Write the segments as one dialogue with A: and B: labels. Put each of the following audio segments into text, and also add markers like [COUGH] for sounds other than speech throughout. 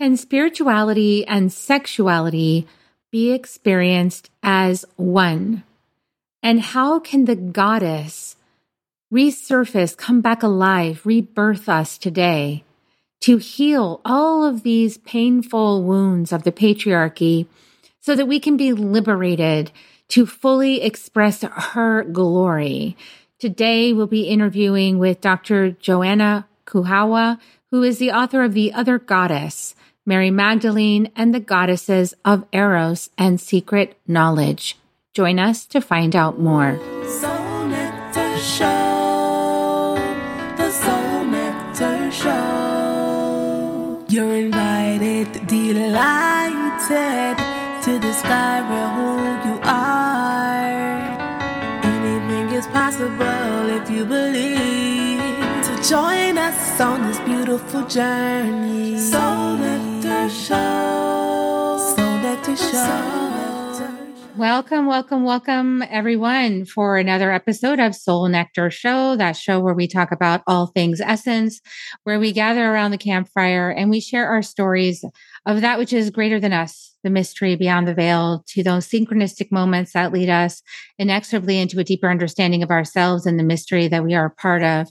A: Can spirituality and sexuality be experienced as one? And how can the goddess resurface, come back alive, rebirth us today to heal all of these painful wounds of the patriarchy so that we can be liberated to fully express her glory? Today, we'll be interviewing with Dr. Joanna Kujawa, who is the author of The Other Goddess Mary Magdalene, and the goddesses of Eros and secret knowledge. Join us to find out more. Soul Nectar Show, the Soul Nectar
B: Show. You're invited, delighted to discover who you are. Anything is possible if you believe. Join us on this beautiful journey. Soul
A: Welcome, welcome, welcome, everyone, for another episode of Soul Nectar Show, that show where we talk about all things essence, where we gather around the campfire and we share our stories of that which is greater than us, the mystery beyond the veil, to those synchronistic moments that lead us inexorably into a deeper understanding of ourselves and the mystery that we are a part of.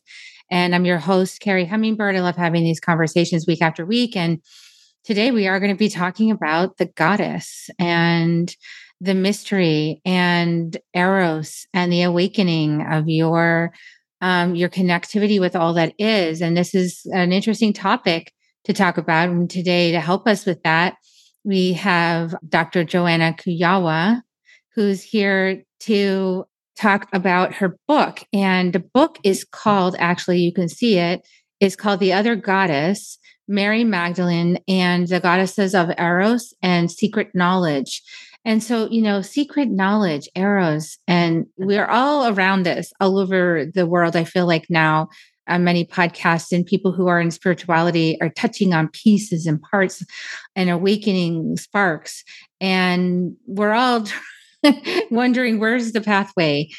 A: And I'm your host, Carrie Hummingbird. I love having these conversations week after week. And Today, we are going to be talking about the goddess and the mystery and Eros and the awakening of your um, your connectivity with all that is. And this is an interesting topic to talk about. And today, to help us with that, we have Dr. Joanna Kujawa, who's here to talk about her book. And the book is called, actually, you can see it, is called The Other Goddess Mary Magdalene and the goddesses of Eros and secret knowledge. And so, you know, secret knowledge, Eros, and we're all around this all over the world. I feel like now uh, many podcasts and people who are in spirituality are touching on pieces and parts and awakening sparks. And we're all [LAUGHS] [LAUGHS] wondering where's the pathway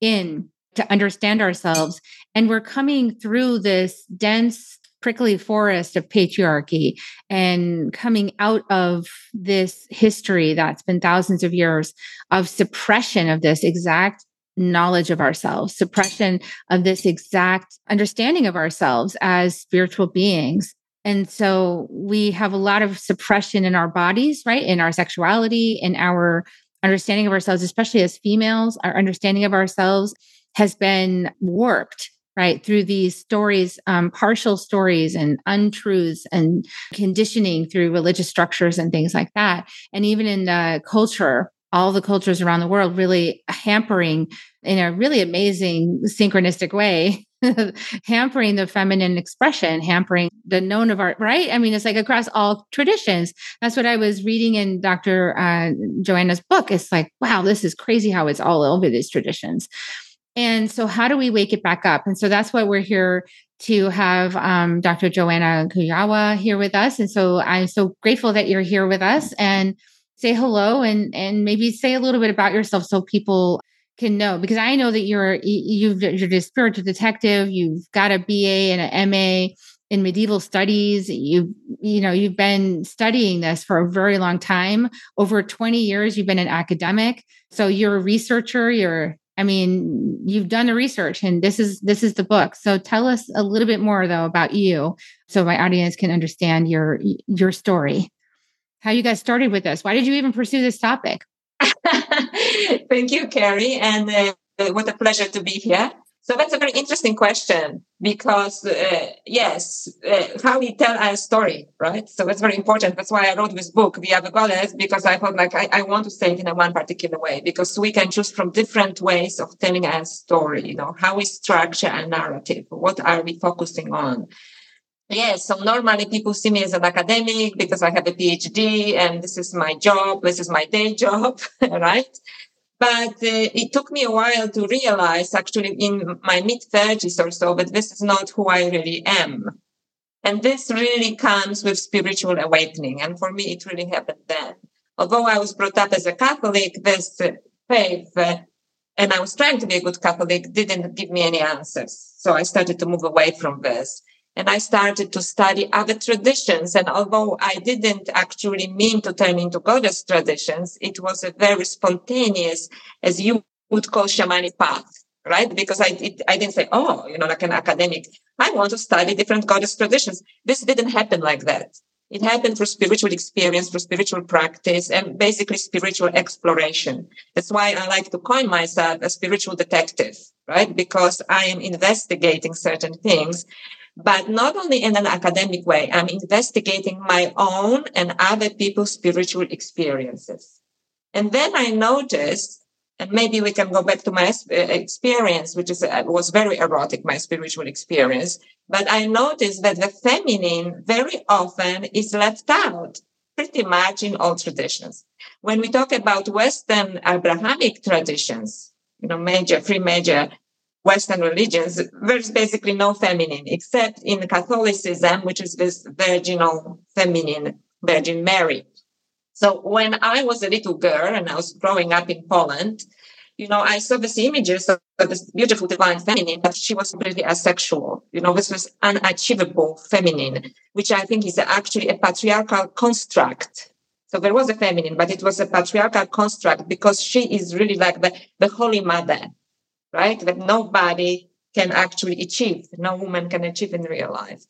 A: in to understand ourselves. And we're coming through this dense prickly forest of patriarchy and coming out of this history that's been thousands of years of suppression of this exact knowledge of ourselves, suppression of this exact understanding of ourselves as spiritual beings. And so we have a lot of suppression in our bodies, right? In our sexuality, in our understanding of ourselves, especially as females, our understanding of ourselves has been warped right through these stories um, partial stories and untruths and conditioning through religious structures and things like that. And even in the culture all the cultures around the world really hampering in a really amazing synchronistic way [LAUGHS] hampering the feminine expression hampering the known of art right i mean it's like across all traditions that's what i was reading in dr uh, joanna's book it's like wow this is crazy how it's all over these traditions and so, how do we wake it back up? And so, that's why we're here to have um, Dr. Joanna Kujawa here with us. And so, I'm so grateful that you're here with us and say hello and and maybe say a little bit about yourself so people can know because I know that you're you've you're a spiritual detective. You've got a BA and an MA in medieval studies you you know you've been studying this for a very long time over 20 years you've been an academic so you're a researcher you're I mean, you've done the research and this is this is the book. So tell us a little bit more though about you so my audience can understand your your story. How you guys started with this. Why did you even pursue this topic? [LAUGHS] [LAUGHS]
C: Thank you, Carrie, and uh, what a pleasure to be here. So that's a very interesting question because, uh, yes, uh, how we tell our story, right? So that's very important. That's why I wrote this book, The Other Goddess, because I thought like I, I want to say it in a one particular way because we can choose from different ways of telling our story, you know, how we structure a narrative. What are we focusing on? Yes, so normally people see me as an academic because I have a PhD and this is my job, this is my day job, [LAUGHS] right? But uh, it took me a while to realize, actually, in my mid 30s or so, that this is not who I really am. And this really comes with spiritual awakening. And for me, it really happened then. Although I was brought up as a Catholic, this faith, uh, and I was trying to be a good Catholic, didn't give me any answers. So I started to move away from this. And I started to study other traditions. And although I didn't actually mean to turn into goddess traditions, it was a very spontaneous, as you would call shamanic path, right? Because I, I didn't say, oh, you know, like an academic, I want to study different goddess traditions. This didn't happen like that. It happened through spiritual experience, through spiritual practice, and basically spiritual exploration. That's why I like to coin myself a spiritual detective, right? Because I am investigating certain things, but not only in an academic way, I'm investigating my own and other people's spiritual experiences. And then I noticed and maybe we can go back to my uh, experience, which is uh, was very erotic, my spiritual experience. But I noticed that the feminine very often is left out pretty much in all traditions. When we talk about Western Abrahamic traditions, you know, major, three major Western religions, there's basically no feminine except in Catholicism, which is this virginal feminine, Virgin Mary. So when I was a little girl and I was growing up in Poland, you know, I saw these images of this beautiful divine feminine, but she was completely asexual. You know, this was unachievable feminine, which I think is actually a patriarchal construct. So there was a feminine, but it was a patriarchal construct because she is really like the, the holy mother, right? That nobody can actually achieve. No woman can achieve in real life.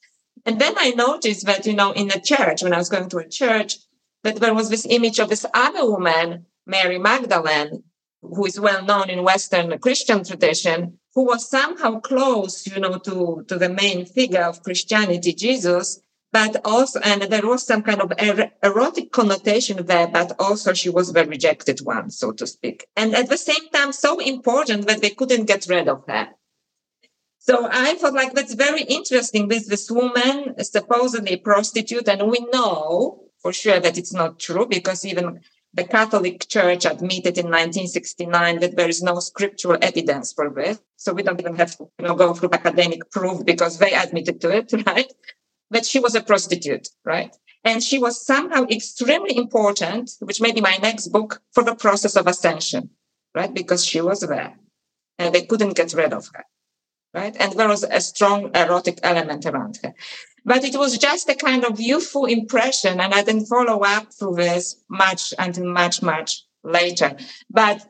C: And then I noticed that, you know, in the church, when I was going to a church, that there was this image of this other woman, Mary Magdalene, who is well known in Western Christian tradition, who was somehow close, you know, to, to the main figure of Christianity, Jesus, but also, and there was some kind of er- erotic connotation there, but also she was the rejected one, so to speak. And at the same time, so important that they couldn't get rid of her. So I thought like that's very interesting with this woman, supposedly prostitute, and we know for sure that it's not true because even the Catholic Church admitted in 1969 that there is no scriptural evidence for this. So we don't even have to you know, go through academic proof because they admitted to it, [LAUGHS] right? That she was a prostitute, right? And she was somehow extremely important, which may be my next book, for the process of ascension, right? Because she was there and they couldn't get rid of her, right? And there was a strong erotic element around her. But it was just a kind of youthful impression, and I didn't follow up through this much until much, much later. But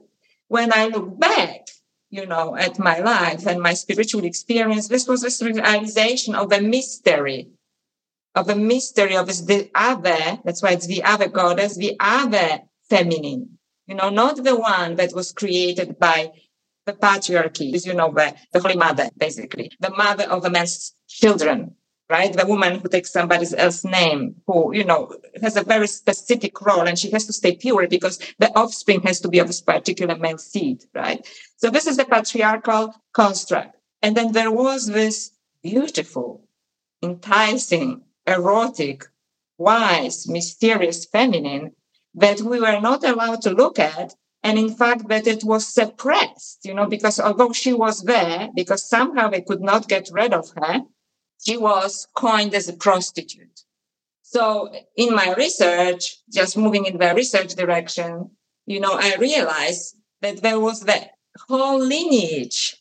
C: when I look back, you know, at my life and my spiritual experience, this was this realization of a mystery, of a mystery of the other. That's why it's the other goddess, the other feminine, you know, not the one that was created by the patriarchy, you know, the, the Holy Mother, basically, the mother of the man's children, right? The woman who takes somebody else's name, who, you know, has a very specific role and she has to stay pure because the offspring has to be of this particular male seed, right? So this is the patriarchal construct. And then there was this beautiful, enticing, erotic, wise, mysterious feminine that we were not allowed to look at. And in fact, that it was suppressed, you know, because although she was there, because somehow they could not get rid of her, she was coined as a prostitute. So in my research, just moving in the research direction, you know, I realized that there was the whole lineage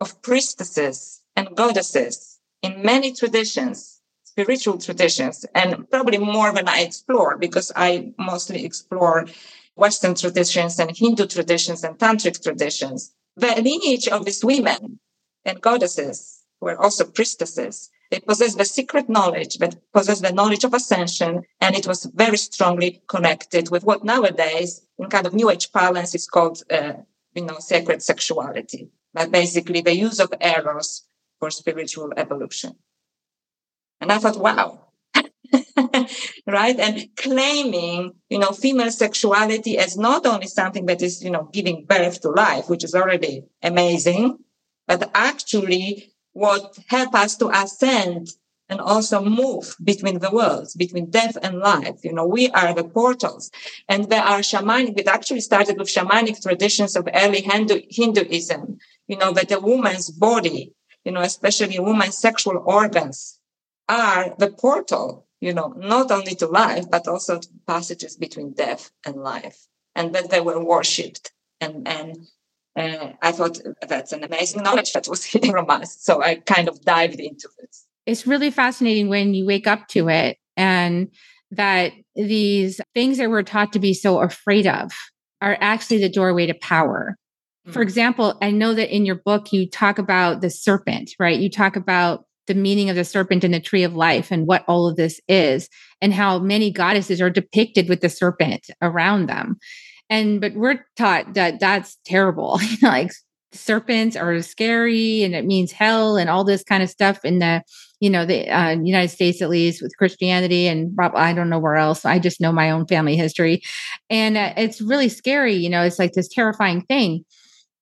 C: of priestesses and goddesses in many traditions, spiritual traditions, and probably more than I explore because I mostly explore Western traditions and Hindu traditions and tantric traditions. The lineage of these women and goddesses were also priestesses. They possessed the secret knowledge, that possessed the knowledge of ascension, and it was very strongly connected with what nowadays, in kind of New Age parlance, is called, uh, you know, sacred sexuality. But basically, the use of eros for spiritual evolution. And I thought, wow, [LAUGHS] right? And claiming, you know, female sexuality as not only something that is, you know, giving birth to life, which is already amazing, but actually what help us to ascend and also move between the worlds, between death and life. You know, we are the portals. And there are shamanic, it actually started with shamanic traditions of early Hindu, Hinduism, you know, that a woman's body, you know, especially a woman's sexual organs are the portal, you know, not only to life, but also to passages between death and life. And that they were worshipped and, and uh, I thought that's an amazing knowledge that was [LAUGHS] hidden from us. So I kind of dived into it.
A: it's really fascinating when you wake up to it and that these things that we're taught to be so afraid of are actually the doorway to power. Mm-hmm. For example, I know that in your book, you talk about the serpent, right? You talk about the meaning of the serpent and the tree of life and what all of this is, and how many goddesses are depicted with the serpent around them. And but we're taught that that's terrible. [LAUGHS] like serpents are scary and it means hell and all this kind of stuff in the you know the uh, united states at least with christianity and i don't know where else i just know my own family history and uh, it's really scary you know it's like this terrifying thing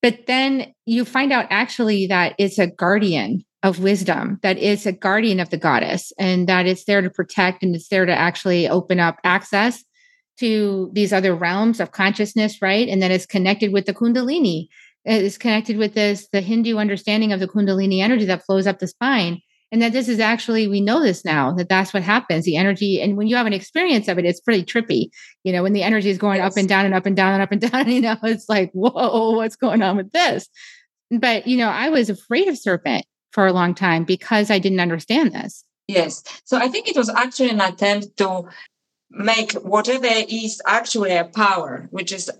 A: but then you find out actually that it's a guardian of wisdom that it's a guardian of the goddess and that it's there to protect and it's there to actually open up access to these other realms of consciousness right? And that it's connected with the kundalini. It's connected with this the hindu understanding of the kundalini energy that flows up the spine. And that this is actually we know this now that that's what happens. The energy and when you have an experience of it it's pretty trippy you know when the energy is going yes. up and down and up and down and up and [LAUGHS] down you know it's like whoa what's going on with this? But you know i was afraid of serpent for a long time because i didn't understand this
C: yes so i think it was actually an attempt to make whatever is actually a power which is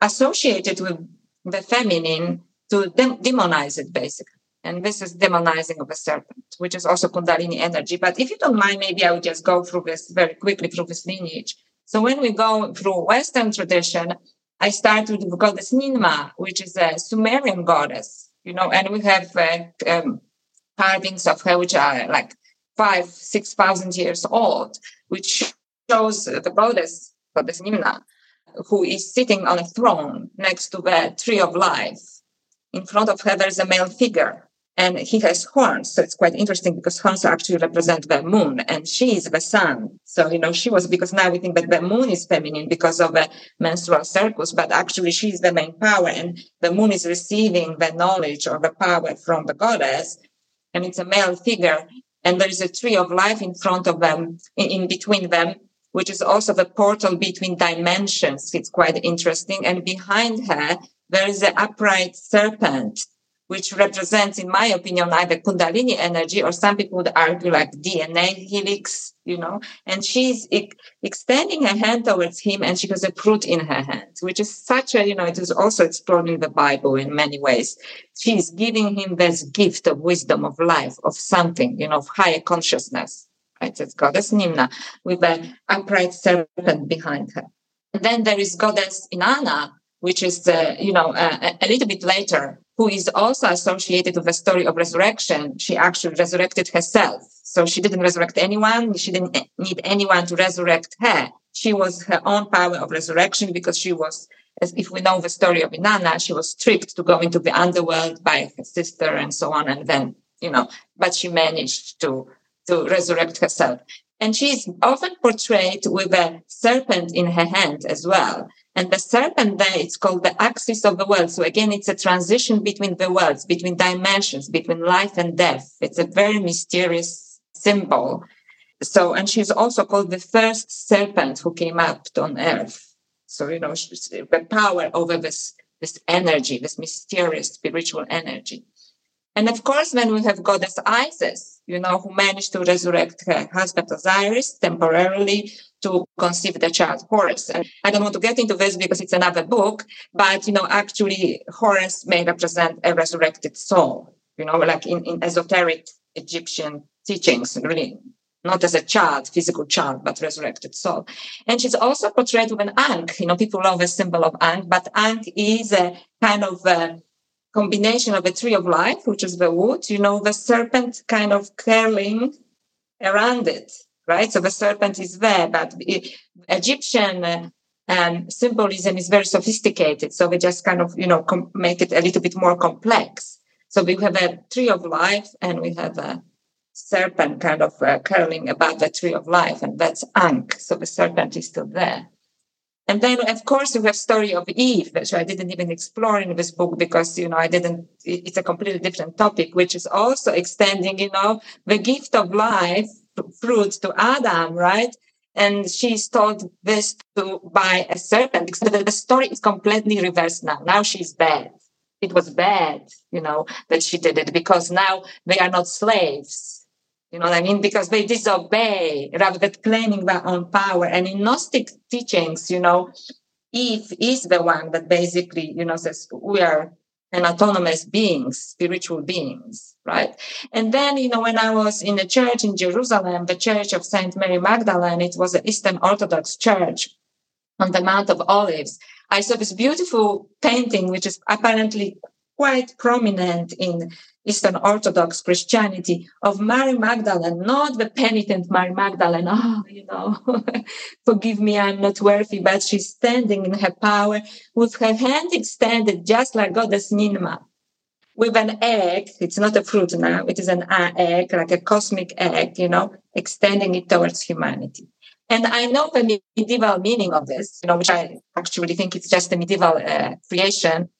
C: associated with the feminine to dem- demonize it basically and this is demonizing of a serpent, which is also Kundalini energy. But if you don't mind, maybe I would just go through this very quickly through this lineage. So when we go through Western tradition, I start with the goddess Ninmah, which is a Sumerian goddess, you know, and we have uh, um, carvings of her which are like five, six thousand years old, which shows the goddess, goddess Ninmah, who is sitting on a throne next to the tree of life. In front of her, there's a male figure and he has horns. So it's quite interesting because horns actually represent the moon and she is the sun. So, you know, she was because now we think that the moon is feminine because of the menstrual cycles, but actually she is the main power and the moon is receiving the knowledge or the power from the goddess. And it's a male figure. And there is a tree of life in front of them, in, in between them, which is also the portal between dimensions. It's quite interesting. And behind her, there is an upright serpent which represents, in my opinion, either Kundalini energy or some people would argue like DNA helix, you know, and she's e- extending her hand towards him and she has a fruit in her hand, which is such a, you know, it is also explored in the Bible in many ways. She's giving him this gift of wisdom, of life, of something, you know, of higher consciousness. Right? It's goddess Ninmah with an upright serpent behind her. And then there is goddess Inanna, which is, uh, you know, uh, a little bit later, who is also associated with the story of resurrection. She actually resurrected herself. So she didn't resurrect anyone. She didn't need anyone to resurrect her. She was her own power of resurrection because she was, as if we know the story of Inanna, she was tricked to go into the underworld by her sister and so on. And then, you know, but she managed to, to resurrect herself. And she's often portrayed with a serpent in her hand as well. And the serpent there, it's called the axis of the world. So again, it's a transition between the worlds, between dimensions, between life and death. It's a very mysterious symbol. So, and she's also called the first serpent who came up on earth. So, you know, the power over this, this energy, this mysterious spiritual energy. And of course, when we have goddess Isis, you know, who managed to resurrect her husband Osiris temporarily to conceive the child Horus. And I don't want to get into this because it's another book, but, you know, actually Horus may represent a resurrected soul, you know, like in, in esoteric Egyptian teachings, really not as a child, physical child, but resurrected soul. And she's also portrayed with an ankh. You know, people love the symbol of ankh, but ankh is a kind of a combination of a tree of life, which is the wood, you know, the serpent kind of curling around it, right? So the serpent is there, but Egyptian uh, um, symbolism is very sophisticated. So we just kind of, you know, com- make it a little bit more complex. So we have a tree of life and we have a serpent kind of uh, curling above the tree of life, and that's Ankh. So the serpent is still there. And then, of course, we have story of Eve, which I didn't even explore in this book because, you know, I didn't, it's a completely different topic, which is also extending, you know, the gift of life, fruit to Adam, right? And she's told this to by a serpent because the story is completely reversed now. Now she's bad. It was bad, you know, that she did it because now they are not slaves You know what I mean? Because they disobey rather than claiming their own power. And in Gnostic teachings, you know, Eve is the one that basically, you know, says we are an autonomous beings, spiritual beings, right? And then, you know, when I was in a church in Jerusalem, the Church of Saint Mary Magdalene, it was an Eastern Orthodox church on the Mount of Olives. I saw this beautiful painting, which is apparently quite prominent in Eastern Orthodox Christianity of Mary Magdalene, not the penitent Mary Magdalene. Oh, [LAUGHS] you know, [LAUGHS] forgive me, I'm not worthy, but she's standing in her power with her hand extended, just like Goddess Ninmah, with an egg. It's not a fruit now. It is an egg, like a cosmic egg, you know, extending it towards humanity. And I know the medieval meaning of this, you know, which I actually think it's just a medieval uh, creation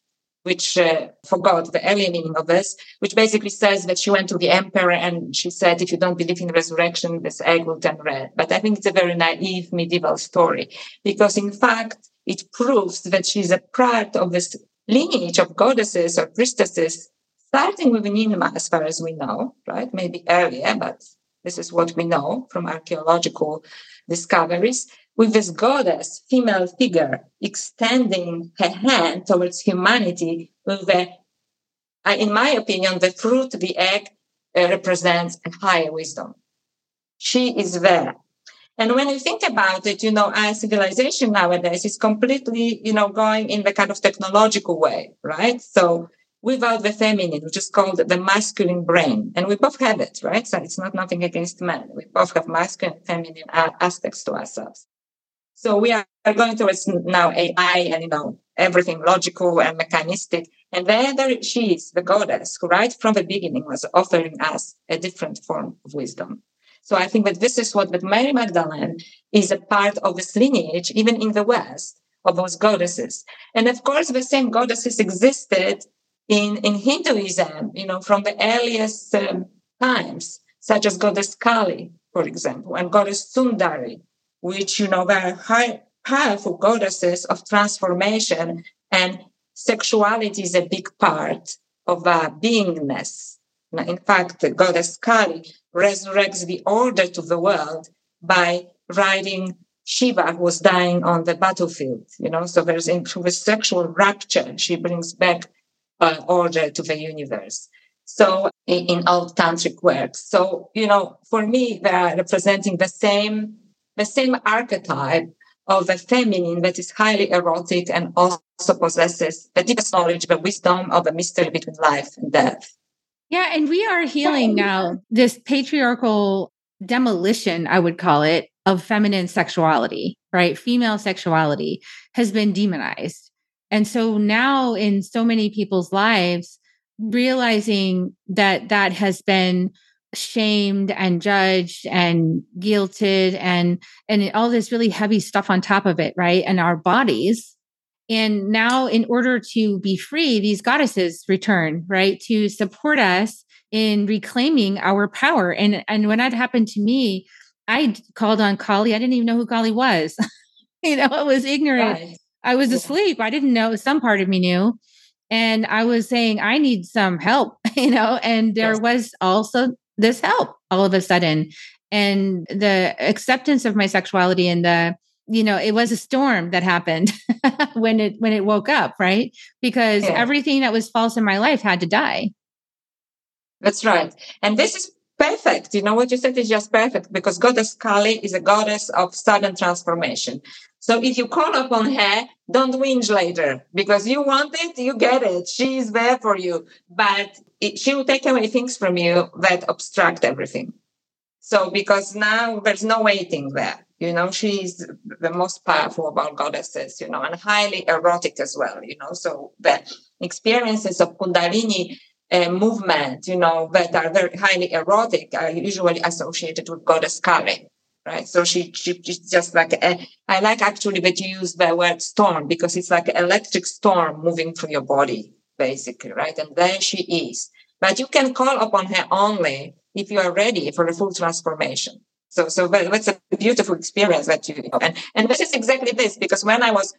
C: which uh, forgot the earlier meaning of this, which basically says that she went to the emperor and she said, if you don't believe in resurrection, this egg will turn red. But I think it's a very naive medieval story because in fact, it proves that she's a part of this lineage of goddesses or priestesses, starting with Ninmah, as far as we know, right? Maybe earlier, but this is what we know from archaeological discoveries with this goddess female figure extending her hand towards humanity with the, in my opinion, the fruit, the egg uh, represents a higher wisdom. She is there. And when you think about it, you know, our civilization nowadays is completely, you know, going in the kind of technological way, right? So without the feminine, which is called the masculine brain. And we both have it, right? So it's not nothing against men. We both have masculine and feminine aspects to ourselves. So we are going towards now AI and, you know, everything logical and mechanistic. And there, there she is, the goddess who right from the beginning was offering us a different form of wisdom. So I think that this is what, that Mary Magdalene is a part of this lineage, even in the West, of those goddesses. And of course, the same goddesses existed in, in Hinduism, you know, from the earliest um, times, such as goddess Kali, for example, and goddess Sundari, which, you know, were high, powerful goddesses of transformation and sexuality is a big part of our beingness. In fact, the goddess Kali resurrects the order to the world by riding Shiva who was dying on the battlefield. You know, so there's in through the sexual rapture, she brings back uh, order to the universe. So in, in old tantric works. So, you know, for me, they're representing the same the same archetype of a feminine that is highly erotic and also possesses the deepest knowledge, the wisdom of the mystery between life and death.
A: Yeah, and we are healing now this patriarchal demolition, I would call it, of feminine sexuality, right? Female sexuality has been demonized. And so now in so many people's lives, realizing that that has been shamed and judged and guilted and and all this really heavy stuff on top of it right and our bodies. And now in order to be free these goddesses return right to support us in reclaiming our power. And and when that happened to me i called on kali. I didn't even know who kali was. [LAUGHS] You know i was ignorant. Right. i was yeah. asleep. I didn't know some part of me knew. And i was saying i need some help [LAUGHS] you know and there yes. was also this help all of a sudden. And the acceptance of my sexuality and the you know it was a storm that happened [LAUGHS] when it when it woke up right? Because yeah. everything that was false in my life had to die.
C: That's right. And this is perfect. You know what you said is just perfect because goddess kali is a goddess of sudden transformation so if you call upon her don't whinge later because you want it you get it she is there for you but it, she will take away things from you that obstruct everything. So because now there's no waiting there, you know, she's the most powerful of all goddesses, you know, and highly erotic as well, you know. So the experiences of Kundalini uh, movement, you know, that are very highly erotic are usually associated with goddess Kali. Right. So she, she, she's just like, a, I like actually that you use the word storm because it's like electric storm moving through your body, basically. Right. And there she is. But you can call upon her only if you are ready for a full transformation. So, so that's a beautiful experience that you, know. and, and this is exactly this, because when I was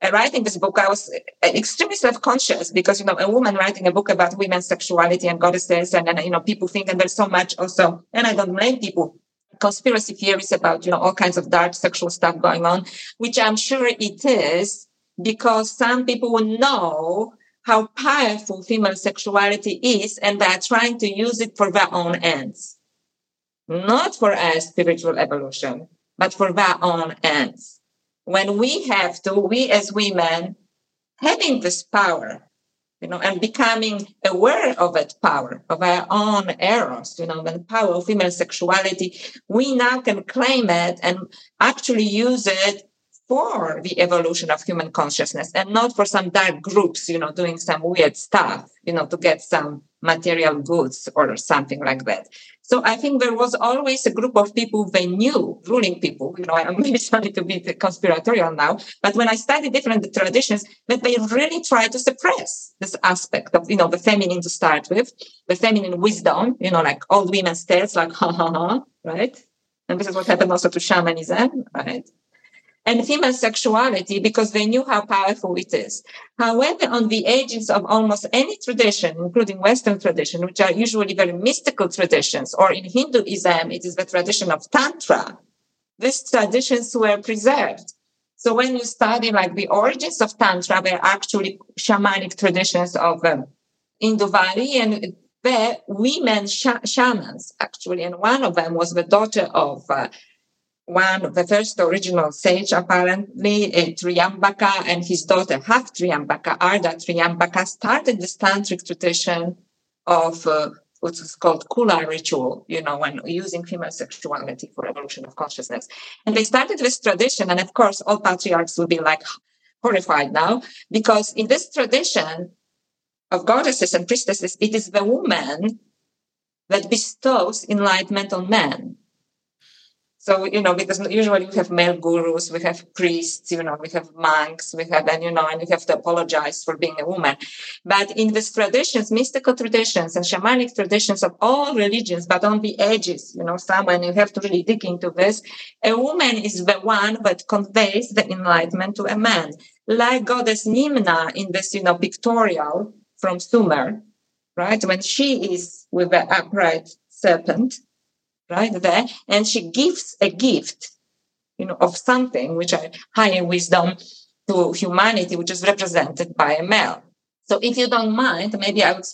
C: uh, writing this book, I was uh, extremely self-conscious because, you know, a woman writing a book about women's sexuality and goddesses and, and, you know, people think, and there's so much also, and I don't blame people, conspiracy theories about, you know, all kinds of dark sexual stuff going on, which I'm sure it is because some people will know how powerful female sexuality is and they're trying to use it for their own ends. Not for a spiritual evolution, but for their own ends. When we have to, we as women, having this power, you know, and becoming aware of that power, of our own eros, you know, the power of female sexuality, we now can claim it and actually use it for the evolution of human consciousness and not for some dark groups, you know, doing some weird stuff, you know, to get some material goods or something like that. So I think there was always a group of people they knew, ruling people, you know, [LAUGHS] I'm maybe starting to be conspiratorial now, but when I studied different traditions, that they really try to suppress this aspect of, you know, the feminine to start with, the feminine wisdom, you know, like old women's tales, like [LAUGHS] ha ha ha, right? And this is what happened also to shamanism, right? And female sexuality because they knew how powerful it is. However, on the edges of almost any tradition, including Western tradition, which are usually very mystical traditions, or in Hinduism, it is the tradition of Tantra, these traditions were preserved. So when you study like the origins of Tantra, they're actually shamanic traditions of um, Indus Valley and the women sh- shamans actually. And one of them was the daughter of uh, one of the first original sage, apparently, uh, Triambaka and his daughter, half Triambaka, Arda Triambaka, started this tantric tradition of uh, what's called Kula ritual, you know, when using female sexuality for evolution of consciousness. And they started this tradition. And of course, all patriarchs will be like horrified now because in this tradition of goddesses and priestesses, it is the woman that bestows enlightenment on men so, you know, because usually we have male gurus, we have priests, you know, we have monks, we have, and, you know, and we have to apologize for being a woman. But in these traditions, mystical traditions and shamanic traditions of all religions, but on the edges, you know, some, and you have to really dig into this, a woman is the one that conveys the enlightenment to a man. Like goddess Ninmah in this, you know, pictorial from Sumer, right? When she is with the upright serpent, right there. And she gives a gift, you know, of something which are higher wisdom to humanity, which is represented by a male. So if you don't mind, maybe I would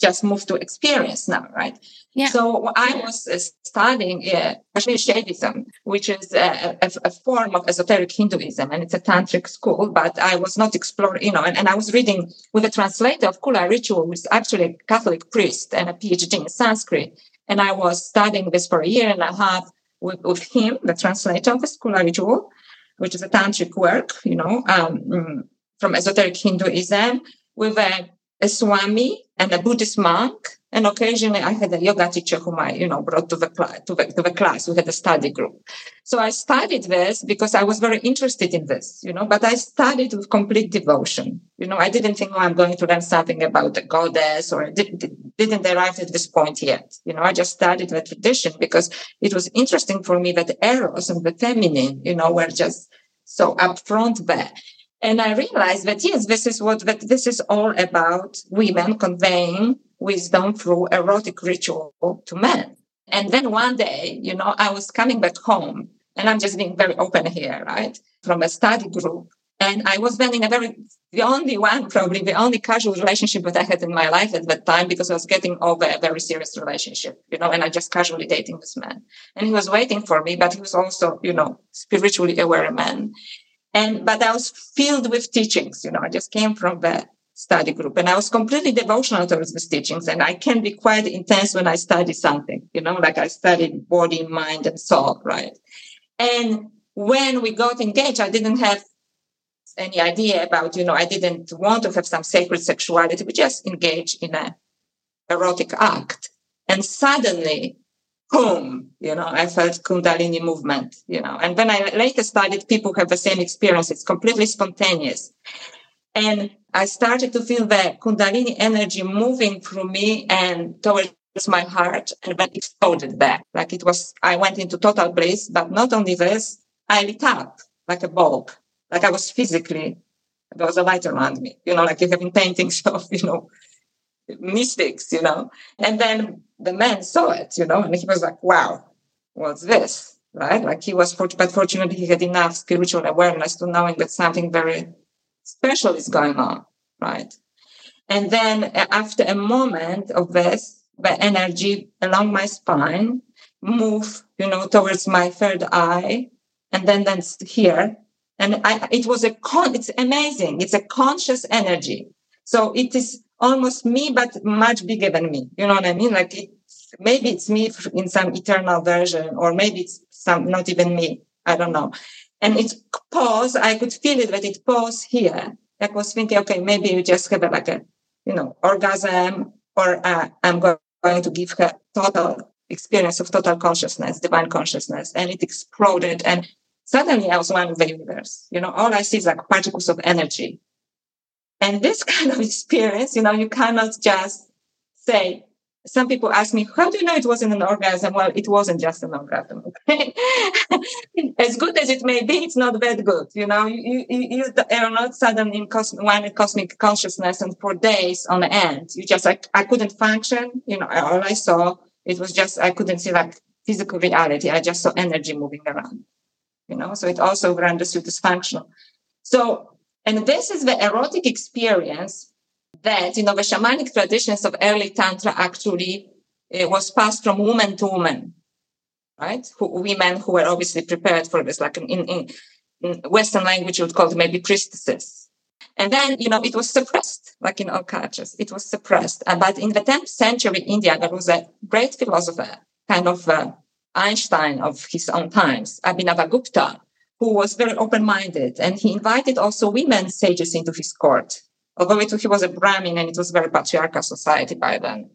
C: just move to experience now, right? Yeah. So I was uh, studying uh, Shaivism, which is a, a, a, form of esoteric Hinduism, and it's a tantric school. But I was not exploring, you know, and, and I was reading with a translator of Kula ritual, who is actually a Catholic priest and a PhD in Sanskrit. And I was studying this for a year and a half with, with him, the translator of the Kula ritual, which is a tantric work, you know, um, from esoteric Hinduism, with a, a Swami and a Buddhist monk and occasionally I had a yoga teacher whom I, you know, brought to the, class, to the, to the class. We had a study group. So I studied this because I was very interested in this, you know, but I studied with complete devotion. You know, I didn't think, oh, I'm going to learn something about the goddess or did, didn't arrive at this point yet. You know, I just studied the tradition because it was interesting for me that eros and the feminine, you know, were just so upfront there. And I realized that yes, this is what that this is all about women conveying wisdom through erotic ritual to men. And then one day, you know, I was coming back home and I'm just being very open here, right? From a study group. And I was then in a very, the only one, probably the only casual relationship that I had in my life at that time because I was getting over a very serious relationship, you know, and I just casually dating this man. And he was waiting for me, but he was also, you know, spiritually aware man. And, but I was filled with teachings, you know, I just came from the study group. And I was completely devotional towards the teachings. And I can be quite intense when I study something, you know, like I studied body, mind, and soul, right? And when we got engaged, I didn't have any idea about, you know, I didn't want to have some sacred sexuality. We just engaged in a erotic act. And suddenly, boom, you know, I felt Kundalini movement, you know, and when I later studied people have the same experience. It's completely spontaneous. And I started to feel the Kundalini energy moving through me and towards my heart and then exploded back. Like it was, I went into total bliss, but not only this, I lit up like a bulb. Like I was physically there was a light around me, you know, like you have in paintings [LAUGHS] of, you know, mystics, you know. And then the man saw it, you know, and he was like, wow, what's this? Right? Like he was, but fortunately he had enough spiritual awareness to knowing that something very special is going on, right? And then after a moment of this, the energy along my spine move, you know, towards my third eye, and then then here. And I, it was a con. It's amazing. It's a conscious energy. So it is almost me, but much bigger than me. You know what I mean? Like it, maybe it's me in some eternal version, or maybe it's some not even me. I don't know. And it paused. I could feel it, but it paused here. I was thinking, okay, maybe you just have a, like a, you know, orgasm, or uh, I'm going to give her total experience of total consciousness, divine consciousness, and it exploded. And suddenly I was one with the universe. You know, all I see is like particles of energy. And this [LAUGHS] kind of experience, you know, you cannot just say, some people ask me, how do you know it wasn't an orgasm? Well, it wasn't just an orgasm. Okay. [LAUGHS] as good as it may be, it's not that good. You know, you, you, you are not suddenly in cos- one cosmic consciousness and for days on end, you just like, I couldn't function. You know, all I saw it was just, I couldn't see like physical reality. I just saw energy moving around, you know, so it also renders you dysfunctional. So, and this is the erotic experience that, you know, the shamanic traditions of early Tantra actually uh, was passed from woman to woman, right? Who, women who were obviously prepared for this, like in, in, in Western language, you would call it maybe priestesses and then, you know, it was suppressed, like in all cultures, it was suppressed. Uh, but in the 10th century India, there was a great philosopher, kind of uh, Einstein of his own times, Abhinavagupta, who was very open-minded. And he invited also women sages into his court, although it, he was a Brahmin and it was a very patriarchal society by then.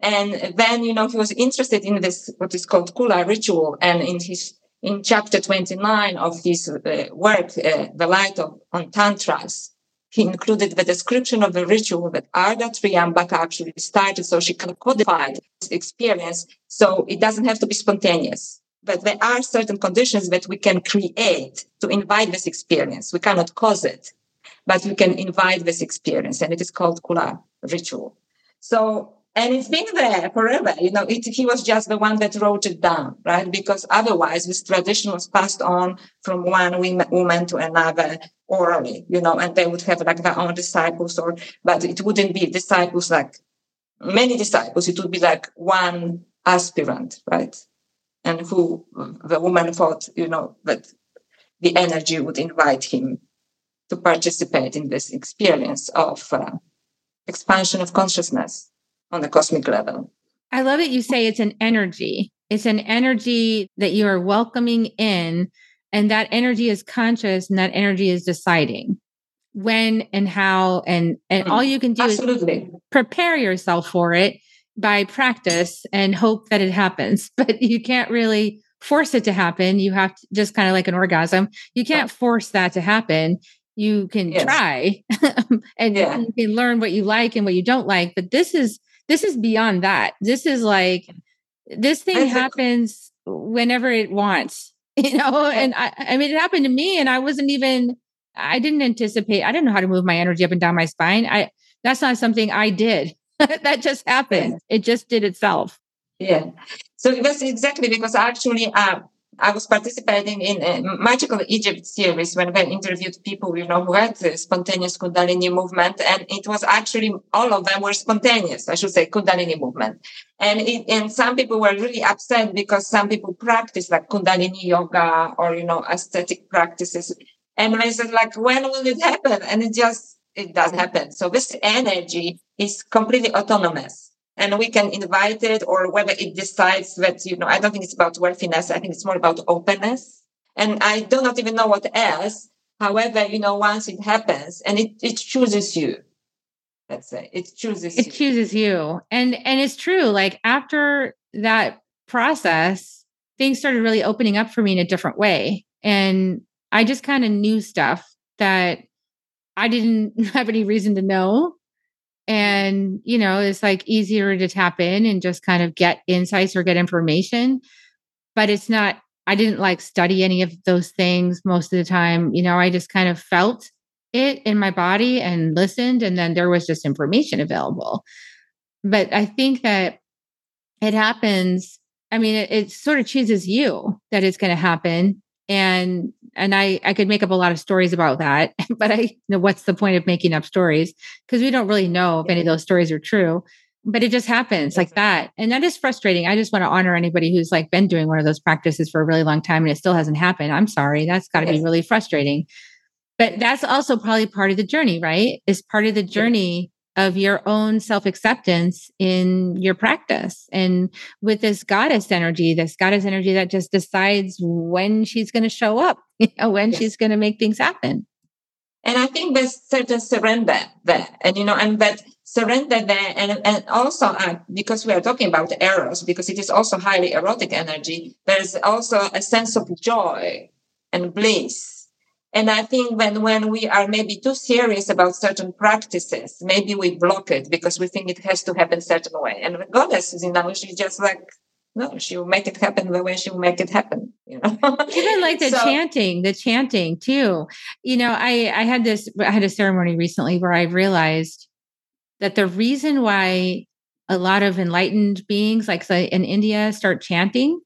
C: And then, you know, he was interested in this, what is called Kula ritual. And in his, in chapter 29 of his uh, work, uh, The Light of, on Tantras, he included the description of the ritual that Arda Triambaka actually started. So she codified this experience. So it doesn't have to be spontaneous. But there are certain conditions that we can create to invite this experience. We cannot cause it, but we can invite this experience. And it is called Kula ritual. So and it's been there forever. You know, it, he was just the one that wrote it down, right? Because otherwise this tradition was passed on from one woman to another orally, you know, and they would have like their own disciples or, but it wouldn't be disciples like many disciples. It would be like one aspirant, right? And who the woman thought, you know, that the energy would invite him to participate in this experience of uh, expansion of consciousness on the cosmic level.
A: I love it. You say it's an energy. It's an energy that you are welcoming in, and that energy is conscious, and that energy is deciding when and how, and and mm, all you can do
C: absolutely.
A: is prepare yourself for it by practice and hope that it happens. [LAUGHS] But you can't really force it to happen. You have to just kind of like an orgasm. You can't force that to happen you can yes. try [LAUGHS] and yeah. you can learn what you like and what you don't like but this is this is beyond that. This is like this thing happens whenever it wants, [LAUGHS] you know. And I, I mean, it happened to me, and I wasn't even. I didn't anticipate. I didn't know how to move my energy up and down my spine. I that's not something I did. [LAUGHS] that just happened. It just did itself.
C: Yeah. So that's exactly because actually, uh, I was participating in a Magical Egypt series when we interviewed people, you know, who had the spontaneous Kundalini movement. And it was actually all of them were spontaneous, I should say, Kundalini movement. And it, and some people were really upset because some people practice like Kundalini yoga or, you know, aesthetic practices. And they said like, when will it happen? And it just, it doesn't happen. So this energy is completely autonomous and we can invite it or whether it decides that, you know, I don't think it's about worthiness. I think it's more about openness. And I do not even know what else. However, you know, once it happens and it, it chooses you, let's say it chooses
A: it
C: you.
A: chooses you. And, and it's true. Like after that process, things started really opening up for me in a different way. And I just kind of knew stuff that I didn't [LAUGHS] have any reason to know and you know it's like easier to tap in and just kind of get insights or get information but it's not i didn't like study any of those things most of the time you know i just kind of felt it in my body and listened, and then there was just information available. But I think that it happens. I mean, it, it sort of chooses you that it's going to happen. And and I I could make up a lot of stories about that, [LAUGHS] but I you know what's the point of making up stories because we don't really know if any of those stories are true. But it just happens like that, and that is frustrating. I just want to honor anybody who's like been doing one of those practices for a really long time and it still hasn't happened. I'm sorry, that's got to be really frustrating. But that's also probably part of the journey, right? Is part of the journey of your own self acceptance in your practice. And with this goddess energy, this goddess energy that just decides when she's going to show up, [LAUGHS] you know, when yes. she's going to make things happen.
C: And I think there's certain surrender there. And, you know, and that surrender there. And, and also, uh, because we are talking about eros, because it is also highly erotic energy, there's also a sense of joy and bliss and I think when, when we are maybe too serious about certain practices, maybe we block it because we think it has to happen certain way. And the goddess, you know, she's just like, no, she'll make it happen the way she'll make it happen, you know. [LAUGHS]
A: Even like the so, chanting, the chanting too. You know, I, I had this, I had a ceremony recently where I realized that the reason why a lot of enlightened beings like in India start chanting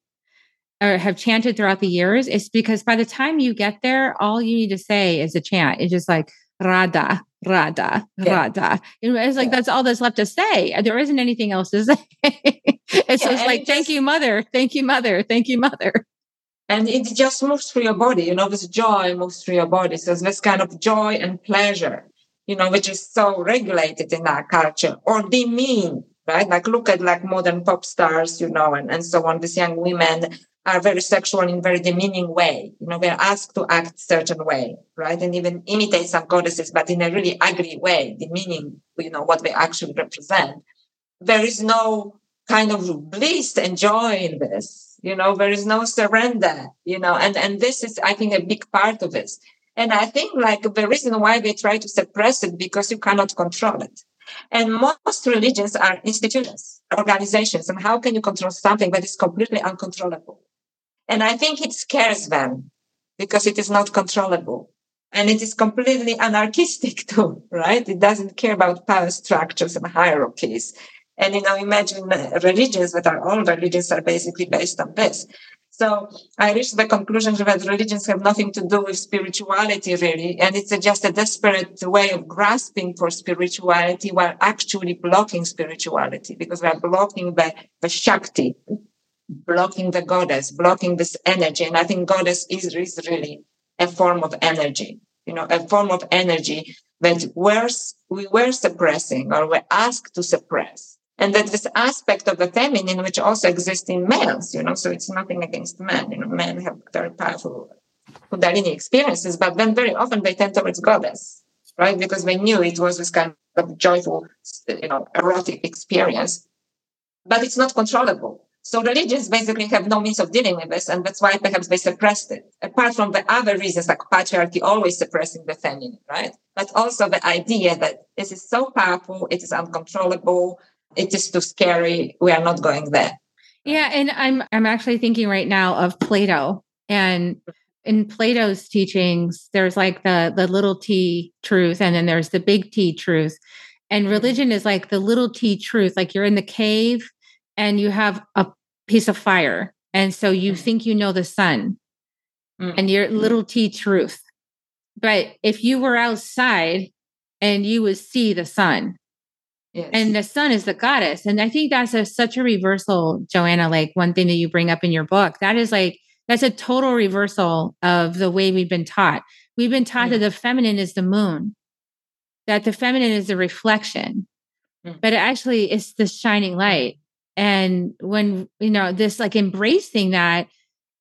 A: or have chanted throughout the years is because by the time you get there, all you need to say is a chant. It's just like Radha, Radha, yeah. Radha. It's like yeah. that's all that's left to say. There isn't anything else to [LAUGHS] say. it's yeah, just like, thank you, mother. Thank you, mother. Thank you, mother.
C: And it just moves through your body, you know, this joy moves through your body. So this kind of joy and pleasure, you know, which is so regulated in our culture or demean, right? Like look at like modern pop stars, you know, and, and so on, these young women are very sexual in very demeaning way. You know, we're asked to act certain way, right? And even imitate some goddesses, but in a really ugly way, demeaning, you know, what they actually represent. There is no kind of bliss and joy in this. You know, there is no surrender, you know, and, and this is, I think, a big part of this. And I think like the reason why they try to suppress it because you cannot control it. And most religions are institutions, organizations. And how can you control something that is completely uncontrollable? And I think it scares them because it is not controllable. And it is completely anarchistic [LAUGHS] too, right? It doesn't care about power structures and hierarchies. And, you know, imagine religions that are all religions are basically based on this. So I reached the conclusion that religions have nothing to do with spirituality really. And it's just a desperate way of grasping for spirituality while actually blocking spirituality because we are blocking the, the Shakti, blocking the goddess, blocking this energy. And I think goddess is, is really a form of energy, you know, a form of energy that we're, we were suppressing or were asked to suppress. And that this aspect of the feminine, which also exists in males, you know, so it's nothing against men, you know, men have very powerful Kundalini experiences, but then very often they tend towards goddess, right? Because they knew it was this kind of joyful, you know, erotic experience. But it's not controllable so religions basically have no means of dealing with this, and that's why perhaps they suppressed it. Apart from the other reasons, like patriarchy always suppressing the feminine, right? But also the idea that this is so powerful, it is uncontrollable, it is too scary. We are not going there.
A: Yeah, and I'm I'm actually thinking right now of Plato, and in Plato's teachings, there's like the the little T truth, and then there's the big T truth, and religion is like the little T truth. Like you're in the cave and you have a piece of fire. And so you mm. think you know the sun mm. and your little t truth. But if you were outside and you would see the sun, yes. and the sun is the goddess. And I think that's a, such a reversal, Joanna. Like one thing that you bring up in your book, that is like, that's a total reversal of the way we've been taught. We've been taught that the feminine is the moon, that the feminine is the reflection, mm. but actually it's the shining light and when you know this like embracing that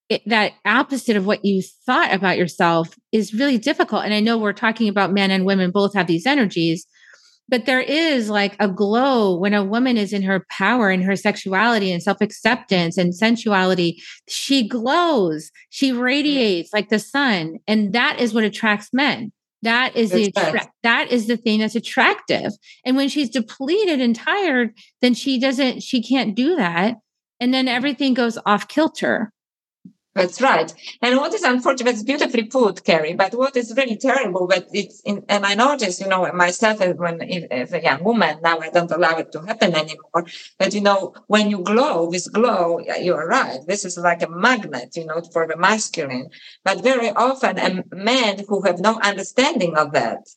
A: it, that opposite of what you thought about yourself is really difficult. And i know we're talking about men and women both have these energies but there is like a glow when a woman is in her power and her sexuality and self-acceptance and sensuality. She glows. She radiates like the sun. And that is what attracts men that is the attra- that is the thing that's attractive. And when she's depleted and tired, then she doesn't she can't do that. And then everything goes off kilter.
C: That's right. And what is unfortunate, it's beautifully put, Carrie, but what is really terrible, but it's in, and I noticed, you know, myself as when, as a young woman, now I don't allow it to happen anymore. But, you know, when you glow, this glow, you're right. This is like a magnet, you know, for the masculine. But very often a men who have no understanding of that,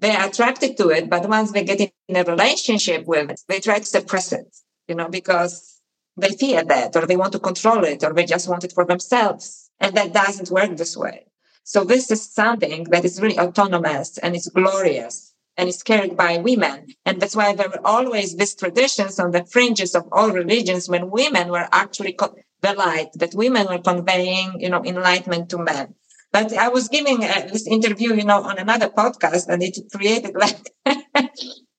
C: they're attracted to it. But once they get in a relationship with it, they try to suppress it, you know, because they fear that or they want to control it or they just want it for themselves. And that doesn't work this way. So this is something that is really autonomous and it's glorious and it's carried by women. And that's why there were always these traditions on the fringes of all religions when women were actually co- the light, that women were conveying, you know, enlightenment to men. But I was giving uh, this interview, you know, on another podcast and it created like [LAUGHS]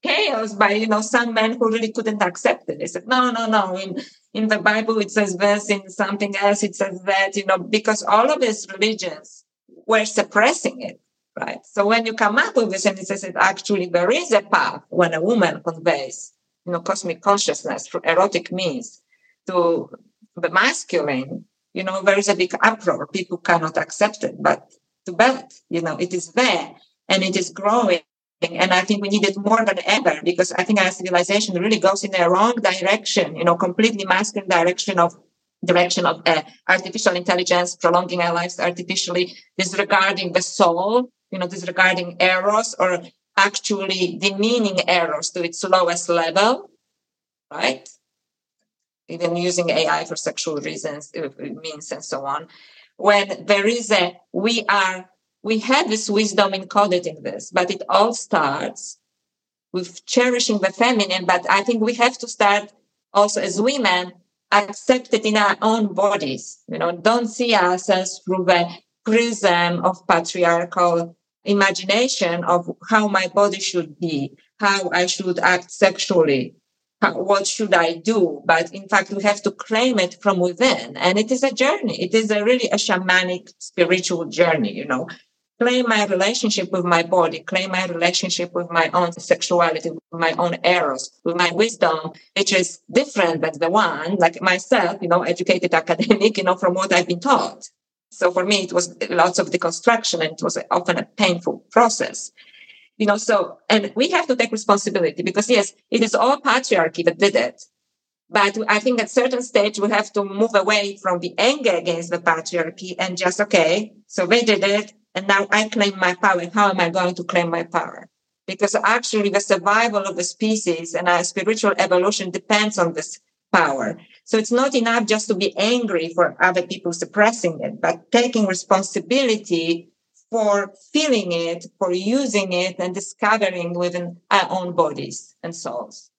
C: chaos by, you know, some men who really couldn't accept it. They said, no, no, no. In, in the Bible, it says this, in something else, it says that, you know, because all of these religions were suppressing it, right? So when you come up with this and it says that actually there is a path when a woman conveys, you know, cosmic consciousness through erotic means to the masculine, you know, there is a big uproar. People cannot accept it, but too bad, you know, it is there and it is growing and I think we need it more than ever because I think our civilization really goes in the wrong direction, you know, completely masculine direction of direction of uh, artificial intelligence, prolonging our lives artificially, disregarding the soul, you know, disregarding eros or actually demeaning eros to its lowest level, right? Even using AI for sexual reasons, means and so on. When there is a, we are we have this wisdom encoded in this, but it all starts with cherishing the feminine. But I think we have to start also as women accept it in our own bodies. You know, don't see as through the prism of patriarchal imagination of how my body should be, how I should act sexually, how, what should I do? But in fact, we have to claim it from within. And it is a journey. It is a really a shamanic spiritual journey, you know, claim my relationship with my body, claim my relationship with my own sexuality, with my own eros, with my wisdom, which is different than the one, like myself, you know, educated [LAUGHS] academic, you know, from what I've been taught. So for me, it was lots of deconstruction and it was often a painful process. You know, so, and we have to take responsibility because yes, it is all patriarchy that did it. But I think at certain stage we have to move away from the anger against the patriarchy and just, okay, so they did it. And now I claim my power. How am I going to claim my power? Because actually the survival of the species and our spiritual evolution depends on this power. So it's not enough just to be angry for other people suppressing it, but taking responsibility for feeling it, for using it and discovering within our own bodies and souls.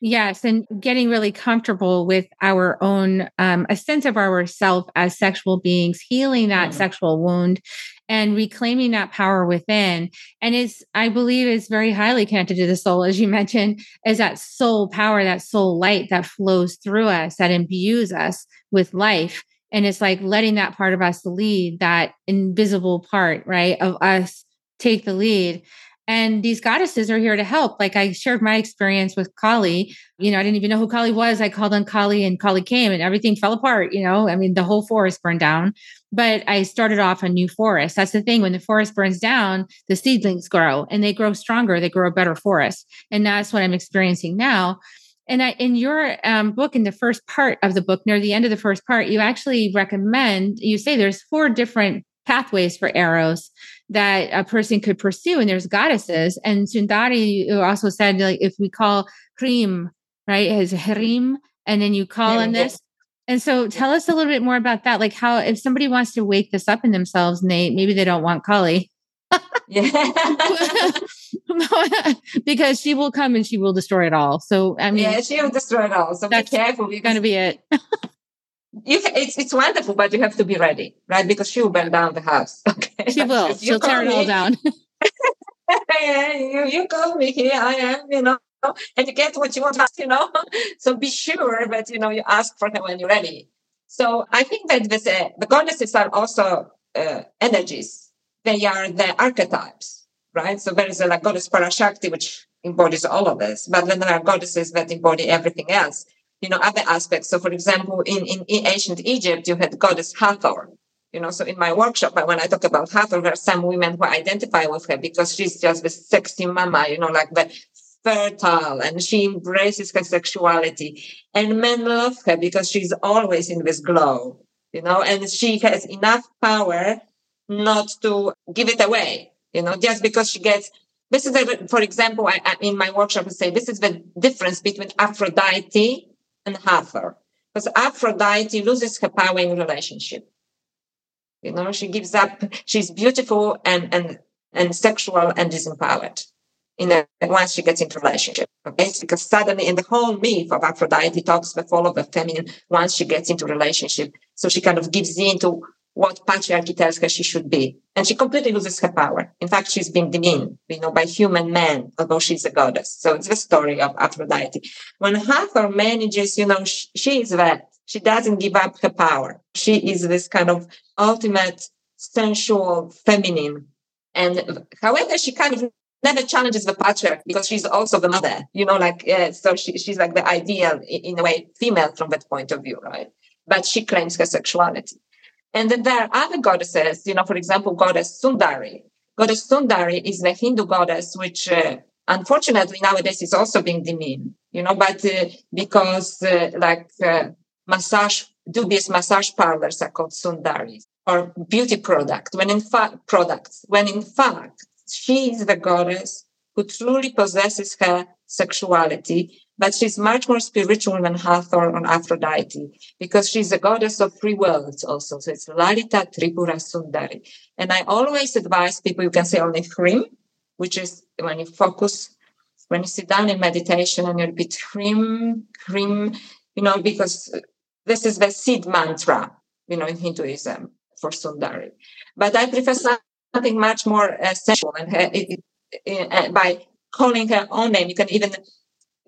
A: Yes, and getting really comfortable with our own um, a sense of ourself as sexual beings, healing that mm-hmm. sexual wound, and reclaiming that power within. And is I believe is very highly connected to the soul, as you [LAUGHS] mentioned, is that soul power, that soul light that flows through us, that imbues us with life. And it's like letting that part of us lead, that invisible part, right, of us take the lead and these goddesses are here to help. Like I shared my experience with Kali. You know, I didn't even know who Kali was. I called on Kali and Kali came and everything fell apart. You know, I mean, the whole forest burned down. But I started off a new forest. That's the thing. When the forest burns down, the seedlings grow and they grow stronger. They grow a better forest. And that's what I'm experiencing now. And I, in your um, book, in the first part of the book, near the end of the first part, you actually recommend, you say there's four different pathways for eros that a person could pursue and there's goddesses and sundari also said like if we call Krim, right as harim and then you call yeah, on this and so tell us a little bit more about that like how if somebody wants to wake this up in themselves and they maybe they don't want kali yeah [LAUGHS] because she will come and she will destroy it all so i mean
C: yeah she will destroy it all so be careful
A: you're going to be it [LAUGHS]
C: you, it's it's wonderful, but you have to be ready, right? Because she will burn down the house. [LAUGHS] Okay,
A: she will. She'll tear it all down.
C: you you call me here. I am, you know, and you get what you want, [LAUGHS] you know. So be sure that you know you ask for her when you're ready. So I think that this, uh, the goddesses are also uh, energies. They are the archetypes, right? So there is a like goddess Parashakti, which embodies all of this, but then there are goddesses that embody everything else you know, other aspects. So, for example, in, in, in ancient Egypt, you had goddess Hathor. You know, so in my workshop, when I talk about Hathor, there are some women who identify with her because she's just the sexy mama, you know, like the fertile and she embraces her sexuality. And men love her because she's always in this glow, you know, and she has enough power not to give it away, you know, just because she gets this is, a, for example, I, I, in my workshop, I say this is the difference between Aphrodite and Hathor. Because Aphrodite loses her power in relationship. You know, she gives up, she's beautiful and, and, and sexual and disempowered in a, once she gets into relationship. Okay. Because suddenly in the whole myth of Aphrodite talks the fall of the feminine once she gets into relationship. So she kind of gives in to what patriarchy tells her she should be. And she completely loses her power. In fact, she's being demeaned, you know, by human men, although she's a goddess. So it's the story of Aphrodite. When Hathor manages, you know, she, she is that. She doesn't give up her power. She is this kind of ultimate sensual feminine. And however, she kind of never challenges the patriarch because she's also the mother, you know, like, uh, so she, she's like the ideal, in a way, female from that point of view, right? But she claims her sexuality. And then there are other goddesses, you know, for example, goddess Sundari. Goddess Sundari is the Hindu goddess, which uh, unfortunately nowadays is also being demeaned, you know, but uh, because uh, like uh, massage, dubious massage parlors are called Sundaris or beauty product, when in fact, products, when in fact, she is the goddess who truly possesses her sexuality but she's much more spiritual than Hathor or Aphrodite because she's a goddess of three worlds also. So it's Lalita Tripura Sundari. And I always advise people, you can say only Hrim, which is when you focus, when you sit down in meditation and you repeat Hrim, Hrim, you know, because this is the seed mantra, you know, in Hinduism for Sundari. But I prefer something much more uh, sensual and uh, it, it, uh, by calling her own name, you can even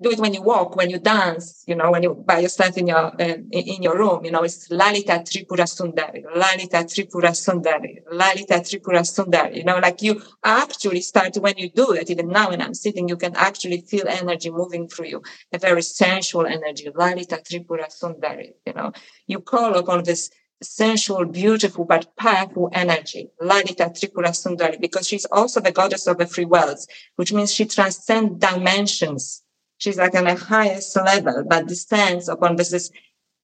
C: do it when you walk, when you dance, you know, when you by yourself in your uh, in your room. You know, it's Lalita Tripura Sundari, Lalita Tripura Sundari, Lalita Tripura Sundari. You know, like you actually start when you do it. Even now, when I'm sitting, you can actually feel energy moving through you, a very sensual energy. Lalita Tripura Sundari. You know, you call upon this sensual, beautiful, but powerful energy, Lalita Tripura Sundari, because she's also the goddess of the three worlds, which means she transcends dimensions she's like on a highest level, but descends upon this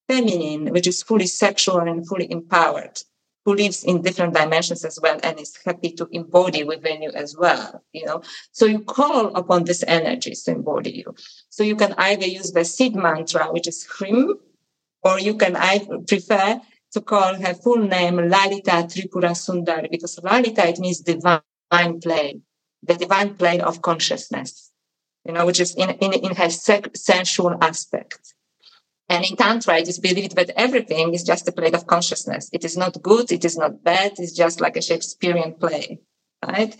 C: feminine, which is fully sexual and fully empowered, who lives in different dimensions as well and is happy to embody within you as well, you know. So you call upon this energy to embody you. So you can either use the seed mantra, which is Hrim, or you can I prefer to call her full name Lalita Tripura Sundari, because Lalita, it means divine plane, the divine plane of consciousness you know, which is in, in, in her sensual aspect. And in Tantra, it is believed that everything is just a play of consciousness. It is not good. It is not bad. It's just like a Shakespearean play, right?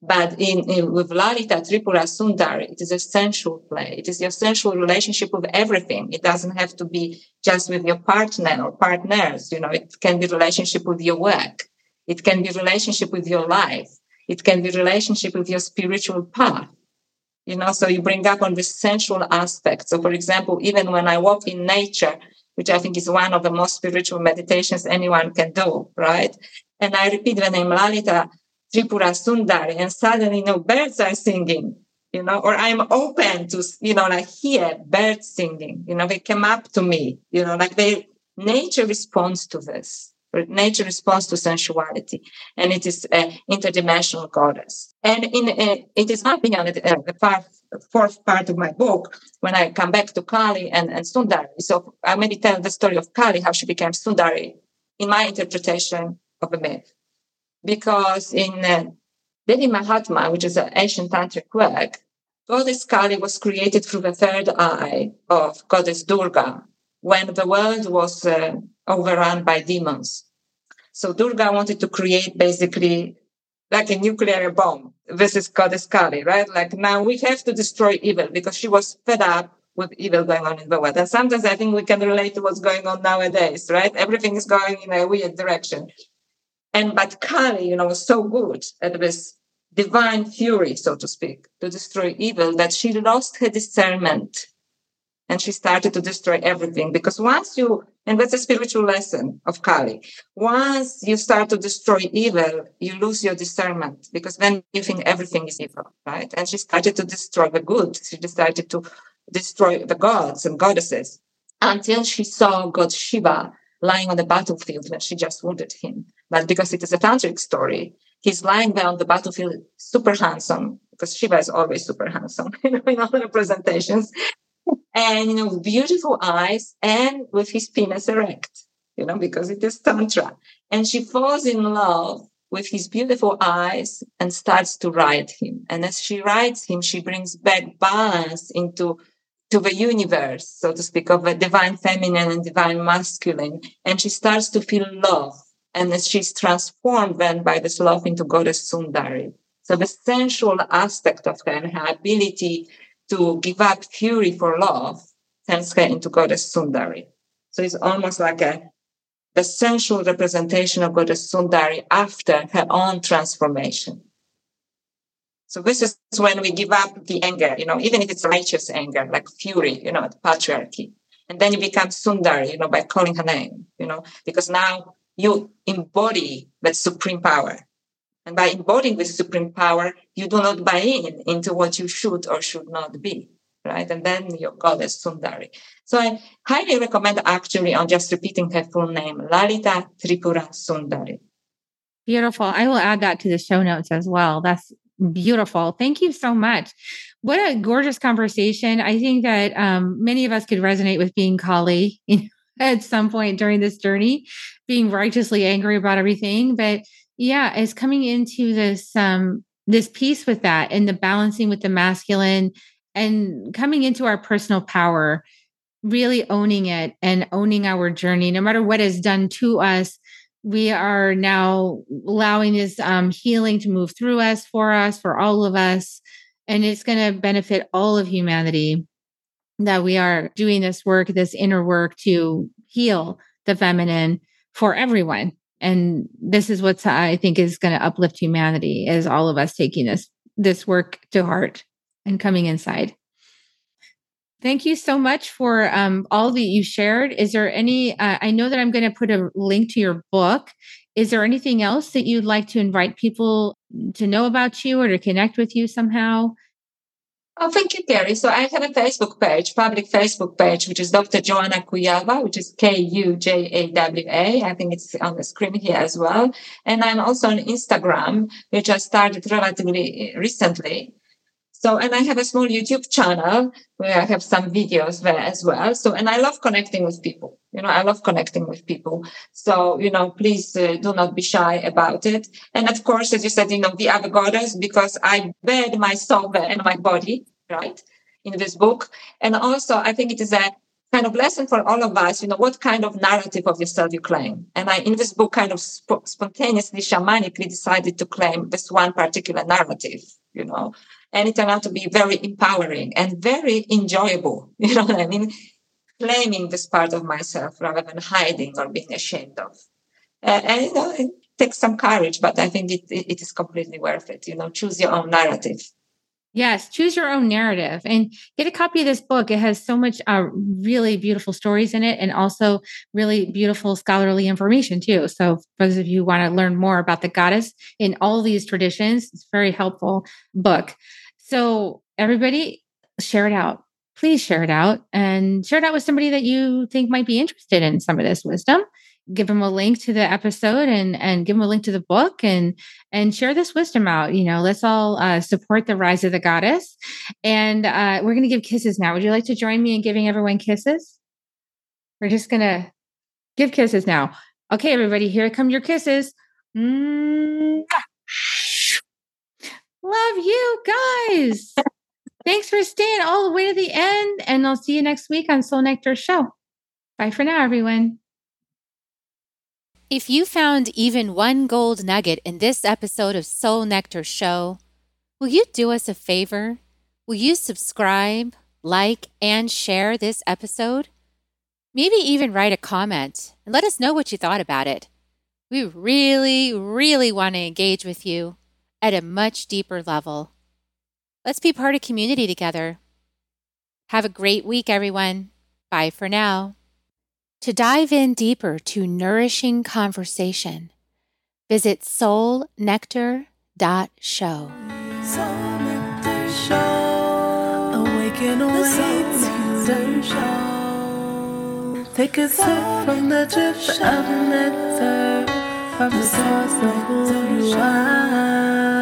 C: But in, in with Lalita Tripura Sundari, it is a sensual play. It is your sensual relationship with everything. It doesn't have to be just with your partner or partners. You know, it can be relationship with your work. It can be relationship with your life. It can be relationship with your spiritual path you know, so you bring up on the sensual aspect. So, for example, even when I walk in nature, which I think is one of the most spiritual meditations anyone can do, right? And I repeat the name Lalita Tripura Sundari, and suddenly, you know, birds are singing, you know, or I'm open to, you know, like hear birds singing, you know, they come up to me, you know, like they, nature responds to this. Nature responds to sensuality, and it is an interdimensional goddess. And in uh, it is my opinion, uh, the fourth, fourth part of my book, when I come back to Kali and, and Sundari. So I maybe tell the story of Kali, how she became Sundari, in my interpretation of the myth. Because in uh, Devi Mahatma, which is an ancient tantric work, Goddess Kali was created through the third eye of Goddess Durga, when the world was uh, overrun by demons. So Durga wanted to create basically like a nuclear bomb. This is Goddess Kali, right? Like now we have to destroy evil because she was fed up with evil going on in the world. And sometimes I think we can relate to what's going on nowadays, right? Everything is going in a weird direction. And but Kali, you know, was so good at this divine fury, so to speak, to destroy evil that she lost her discernment. And she started to destroy everything. Because once you and that's a spiritual lesson of kali. Once you start to destroy evil you lose your discernment. Because then you think everything is evil right? And she started to destroy the good. She decided to destroy the gods and goddesses. Until she saw god shiva lying on the battlefield when she just wounded him. But because it is a tantric story he's lying there on the battlefield super handsome because shiva is always super handsome you [LAUGHS] know, in all the representations and you know beautiful eyes and with his penis erect you know because it is tantra. And she falls in love with his beautiful eyes and starts to ride him. And as she rides him she brings back balance into to the universe so to speak of a divine feminine and divine masculine and she starts to feel love and as she's transformed then by this love into goddess sundari so the sensual aspect of her and her ability to give up fury for love turns her into goddess Sundari. So it's almost like a the sensual representation of goddess Sundari after her own transformation. So this is when we give up the anger, you know, even if it's righteous anger, like fury, you know, patriarchy. And then you become Sundari, you know, by calling her name, you know, because now you embody that supreme power. And by embodying this supreme power, you do not buy in into what you should or should not be. Right. And then your goddess Sundari. So I highly recommend actually on just repeating her full name, Lalita Tripura Sundari.
A: Beautiful. I will add that to the show notes as well. That's beautiful. Thank you so much. What a gorgeous conversation. I think that um, many of us could resonate with being Kali [LAUGHS] at some point during this journey, being righteously angry about everything. But yeah is coming into this um this peace with that and the balancing with the masculine and coming into our personal power really owning it and owning our journey no matter what is done to us we are now allowing this um, healing to move through us for us for all of us and it's going to benefit all of humanity that we are doing this work this inner work to heal the feminine for everyone. And this is what i think is going to uplift humanity is all of us taking this this work to heart and coming inside thank you so much for um, all that you shared is there any uh, i know that i'm going to put a link to your book is there anything else that you'd like to invite people to know about you or to connect with you somehow
C: Oh, thank you, Terry. So I have a Facebook page, public Facebook page, which is Dr. Joanna Kujawa, which is K-U-J-A-W-A. I think it's on the screen here as well. And I'm also on Instagram, which I started relatively recently. So, and I have a small YouTube channel where I have some videos there as well. So, and I love connecting with people. You know, I love connecting with people. So, you know, please uh, do not be shy about it. And of course, as you said, you know, the other goddess, because I bed my soul and my body, right, in this book. And also, I think it is a kind of lesson for all of us, you know, what kind of narrative of yourself you claim. And I, in this book, kind of sp- spontaneously, shamanically decided to claim this one particular narrative, you know, and it turned out to be very empowering and very enjoyable. [LAUGHS] You know what I mean? Claiming this part of myself rather than hiding or being ashamed of. Uh, and you know, it takes some courage, but I think it, it, it is completely worth it. You know, choose your own narrative.
A: Yes, choose your own narrative and get a copy of this book. It has so much uh, really beautiful stories in it and also really beautiful scholarly information too. So, for those of you who want to learn more about the goddess in all these traditions, it's a very helpful book. So, everybody, share it out. Please share it out and share it out with somebody that you think might be interested in some of this wisdom give them a link to the episode and and give them a link to the book and and share this wisdom out you know let's all uh, support the rise of the goddess. And uh, we're going to give kisses now. Would you like to join me in giving everyone kisses? We're just going to give kisses now. Okay everybody here come your kisses. Love you guys. Thanks for staying all the way to the end and i'll see you next week on soul nectar show. Bye for now everyone if you found even one gold nugget in this episode of Soul Nectar Show, will you do us a favor? Will you subscribe, like, and share this episode? Maybe even write a comment and let us know what you thought about it. We really, really want to engage with you at a much deeper level. Let's be part of community together. Have a great week, everyone. Bye for now. To dive in deeper to nourishing conversation, visit soulnectar.show.
B: Soul Nectar Show. Awaken, awaken, show. Take a sip from the drip of nectar from the source of who you are.